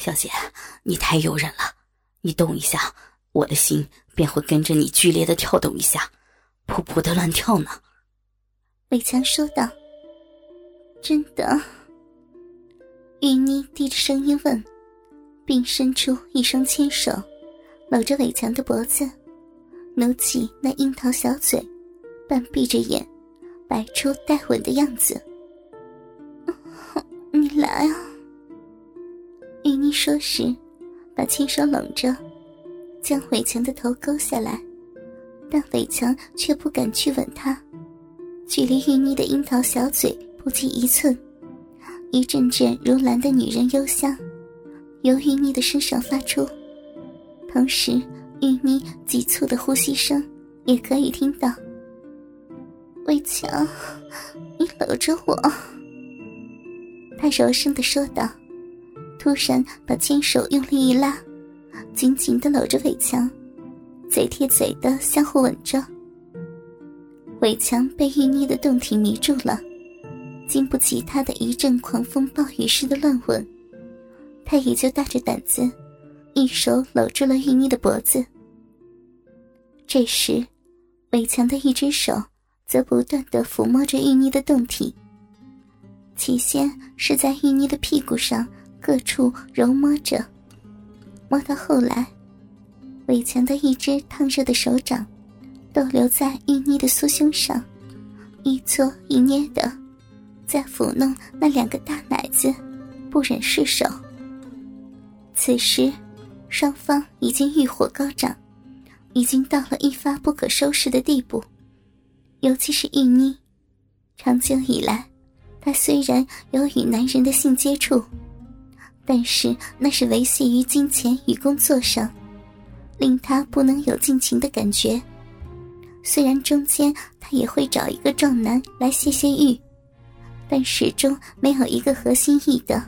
小姐，你太诱人了，你动一下，我的心便会跟着你剧烈的跳动一下，噗噗的乱跳呢。伟强说道：“真的。”玉妮低着声音问，并伸出一双纤手，搂着伟强的脖子，努起那樱桃小嘴，半闭着眼，摆出带吻的样子。你来啊！说时，把亲手拢着，将伟强的头勾下来，但伟强却不敢去吻她。距离玉妮的樱桃小嘴不及一寸，一阵阵如兰的女人幽香由玉妮的身上发出，同时玉妮急促的呼吸声也可以听到。伟强，你搂着我。他柔声的说道，突然把牵手用力一拉，紧紧的搂着伟强，嘴贴嘴的相互吻着。伟强被玉妮的动体迷住了，经不起他的一阵狂风暴雨似的乱吻，他也就大着胆子，一手搂住了玉妮的脖子。这时，伟强的一只手则不断的抚摸着玉妮的动体，起先是在玉妮的屁股上各处揉摸着，摸到后来，伟强的一只烫热的手掌。都留在玉妮的酥胸上，一搓一捏的，在抚弄那两个大奶子，不忍释手。此时，双方已经欲火高涨，已经到了一发不可收拾的地步。尤其是玉妮，长久以来，她虽然有与男人的性接触，但是那是维系于金钱与工作上，令他不能有尽情的感觉。虽然中间他也会找一个壮男来泄泄欲，但始终没有一个合心意的，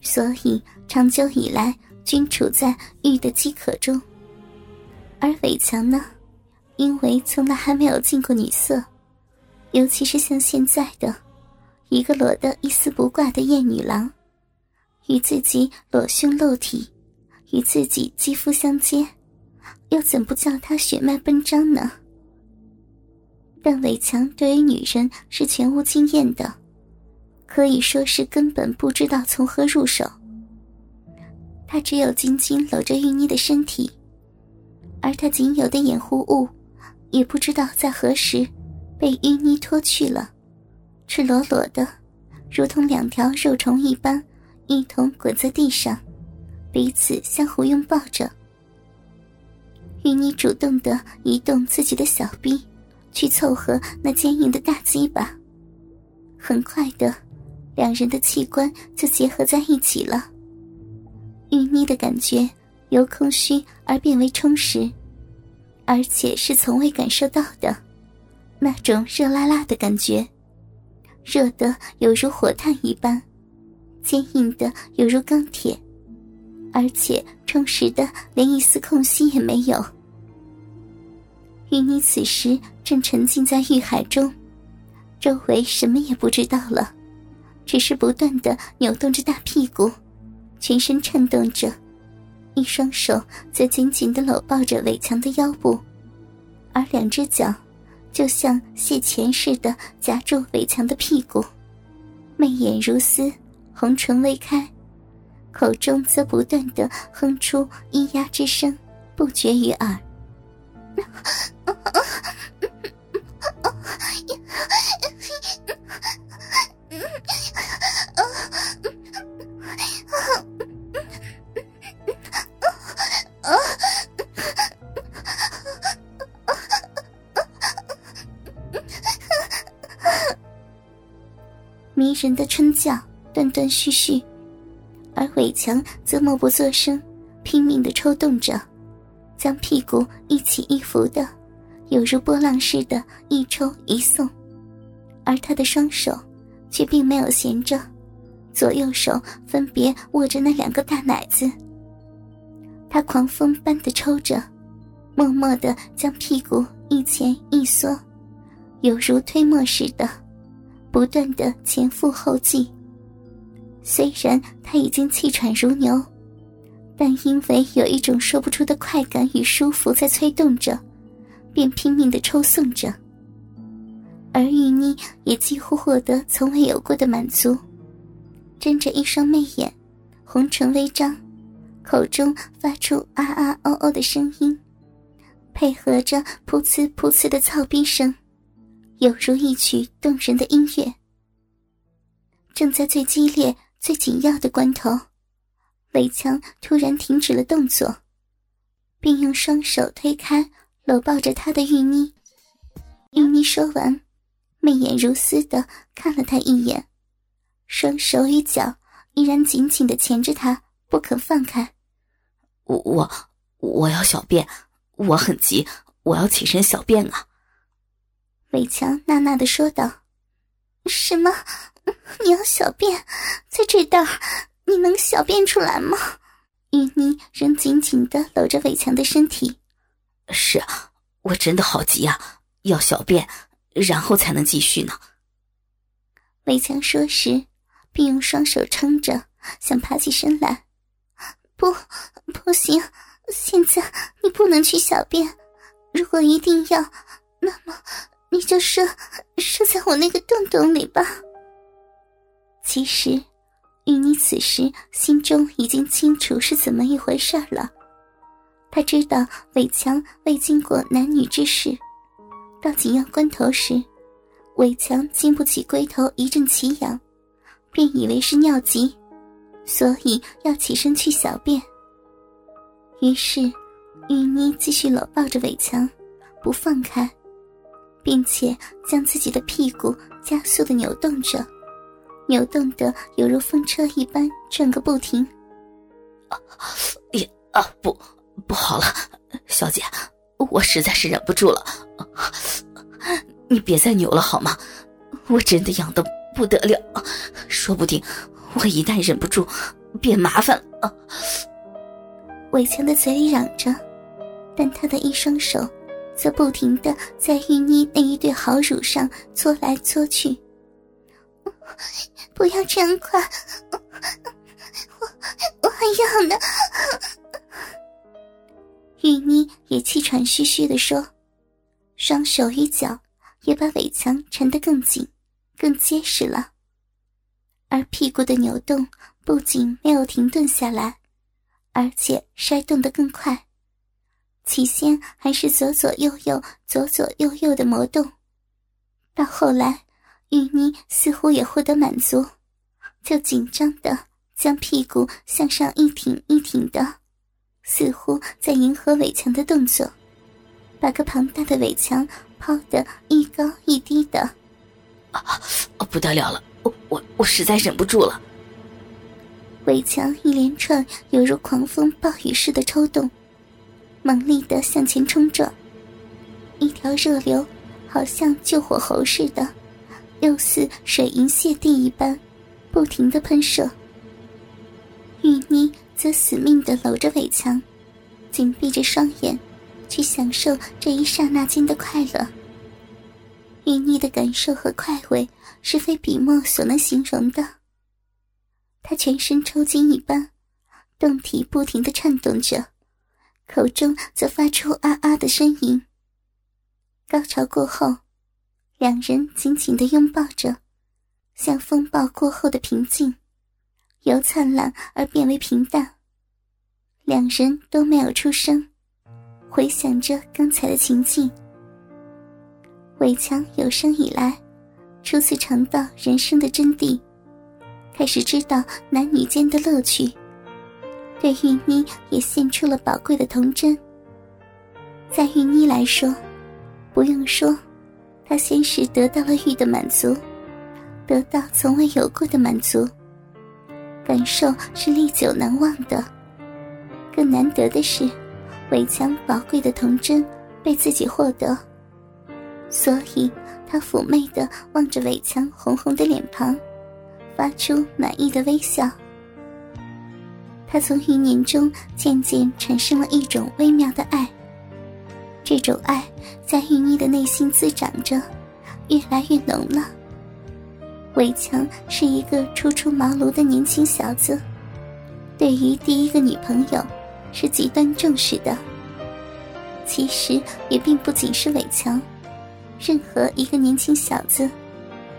所以长久以来均处在欲的饥渴中。而伟强呢，因为从来还没有进过女色，尤其是像现在的，一个裸得一丝不挂的艳女郎，与自己裸胸露体，与自己肌肤相接。又怎不叫他血脉奔张呢？但伟强对于女人是全无经验的，可以说是根本不知道从何入手。他只有紧紧搂着玉妮的身体，而他仅有的掩护物，也不知道在何时被玉妮脱去了，赤裸裸的，如同两条肉虫一般，一同滚在地上，彼此相互拥抱着。玉妮主动的移动自己的小臂，去凑合那坚硬的大鸡巴。很快的，两人的器官就结合在一起了。玉妮的感觉由空虚而变为充实，而且是从未感受到的，那种热辣辣的感觉，热的犹如火炭一般，坚硬的犹如钢铁。而且充实的连一丝空隙也没有。玉妮此时正沉浸在欲海中，周围什么也不知道了，只是不断的扭动着大屁股，全身颤动着，一双手则紧紧的搂抱着伟强的腰部，而两只脚就像蟹钳似的夹住伟强的屁股，媚眼如丝，红唇微开。口中则不断的哼出咿呀之声，不绝于耳。迷人的春叫，断断续续。而伟强则默不作声，拼命的抽动着，将屁股一起一伏的，犹如波浪似的，一抽一送。而他的双手却并没有闲着，左右手分别握着那两个大奶子。他狂风般的抽着，默默的将屁股一前一缩，犹如推磨似的，不断的前赴后继。虽然他已经气喘如牛，但因为有一种说不出的快感与舒服在催动着，便拼命的抽送着。而玉妮也几乎获得从未有过的满足，睁着一双媚眼，红唇微张，口中发出啊啊哦哦的声音，配合着噗呲噗呲的操逼声，犹如一曲动人的音乐。正在最激烈。最紧要的关头，伟强突然停止了动作，并用双手推开搂抱着他的玉妮。玉妮说完，媚眼如丝的看了他一眼，双手与脚依然紧紧的钳着他，不肯放开。我我我要小便，我很急，我要起身小便啊！伟强呐呐的说道：“什么？”你要小便，在这道你能小便出来吗？玉妮仍紧紧的搂着伟强的身体。是啊，我真的好急啊，要小便，然后才能继续呢。伟强说时，并用双手撑着，想爬起身来。不，不行，现在你不能去小便。如果一定要，那么你就射射在我那个洞洞里吧。其实，玉妮此时心中已经清楚是怎么一回事了。她知道伟强未经过男女之事，到紧要关头时，伟强经不起龟头一阵奇痒，便以为是尿急，所以要起身去小便。于是，玉妮继续搂抱着伟强，不放开，并且将自己的屁股加速的扭动着。扭动的犹如风车一般转个不停。啊，也啊不，不好了，小姐，我实在是忍不住了，你别再扭了好吗？我真的痒的不得了，说不定我一旦忍不住，便麻烦了。伟强的嘴里嚷着，但他的一双手，则不停的在玉妮那一对好乳上搓来搓去。不要这样快，我我还要呢。玉妮也气喘吁吁的说，双手与脚也把尾墙缠得更紧、更结实了。而屁股的扭动不仅没有停顿下来，而且摔动得更快。起先还是左左右右、左左右右的磨动，到后来。玉妮似乎也获得满足，就紧张的将屁股向上一挺一挺的，似乎在迎合伟强的动作，把个庞大的伟强抛得一高一低的。啊，不得了了！我我我实在忍不住了。伟强一连串犹如狂风暴雨似的抽动，猛力的向前冲撞，一条热流好像救火猴似的。又似水银泻地一般，不停的喷射。玉妮则死命的搂着伟强，紧闭着双眼，去享受这一刹那间的快乐。玉妮的感受和快慰是非笔墨所能形容的。她全身抽筋一般，胴体不停的颤动着，口中则发出啊啊的呻吟。高潮过后。两人紧紧的拥抱着，像风暴过后的平静，由灿烂而变为平淡。两人都没有出声，回想着刚才的情境。伟强有生以来，初次尝到人生的真谛，开始知道男女间的乐趣，对玉妮也献出了宝贵的童真。在玉妮来说，不用说。她先是得到了欲的满足，得到从未有过的满足，感受是历久难忘的。更难得的是，伟强宝贵的童真被自己获得，所以他妩媚的望着伟强红红的脸庞，发出满意的微笑。他从余年中渐渐产生了一种微妙的爱。这种爱在玉妮的内心滋长着，越来越浓了。伟强是一个初出茅庐的年轻小子，对于第一个女朋友是极端重视的。其实也并不仅是伟强，任何一个年轻小子，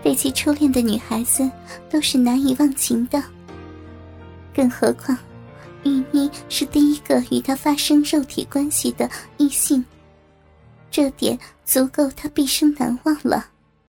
对其初恋的女孩子都是难以忘情的。更何况，玉妮是第一个与他发生肉体关系的异性，这点足够他毕生难忘了。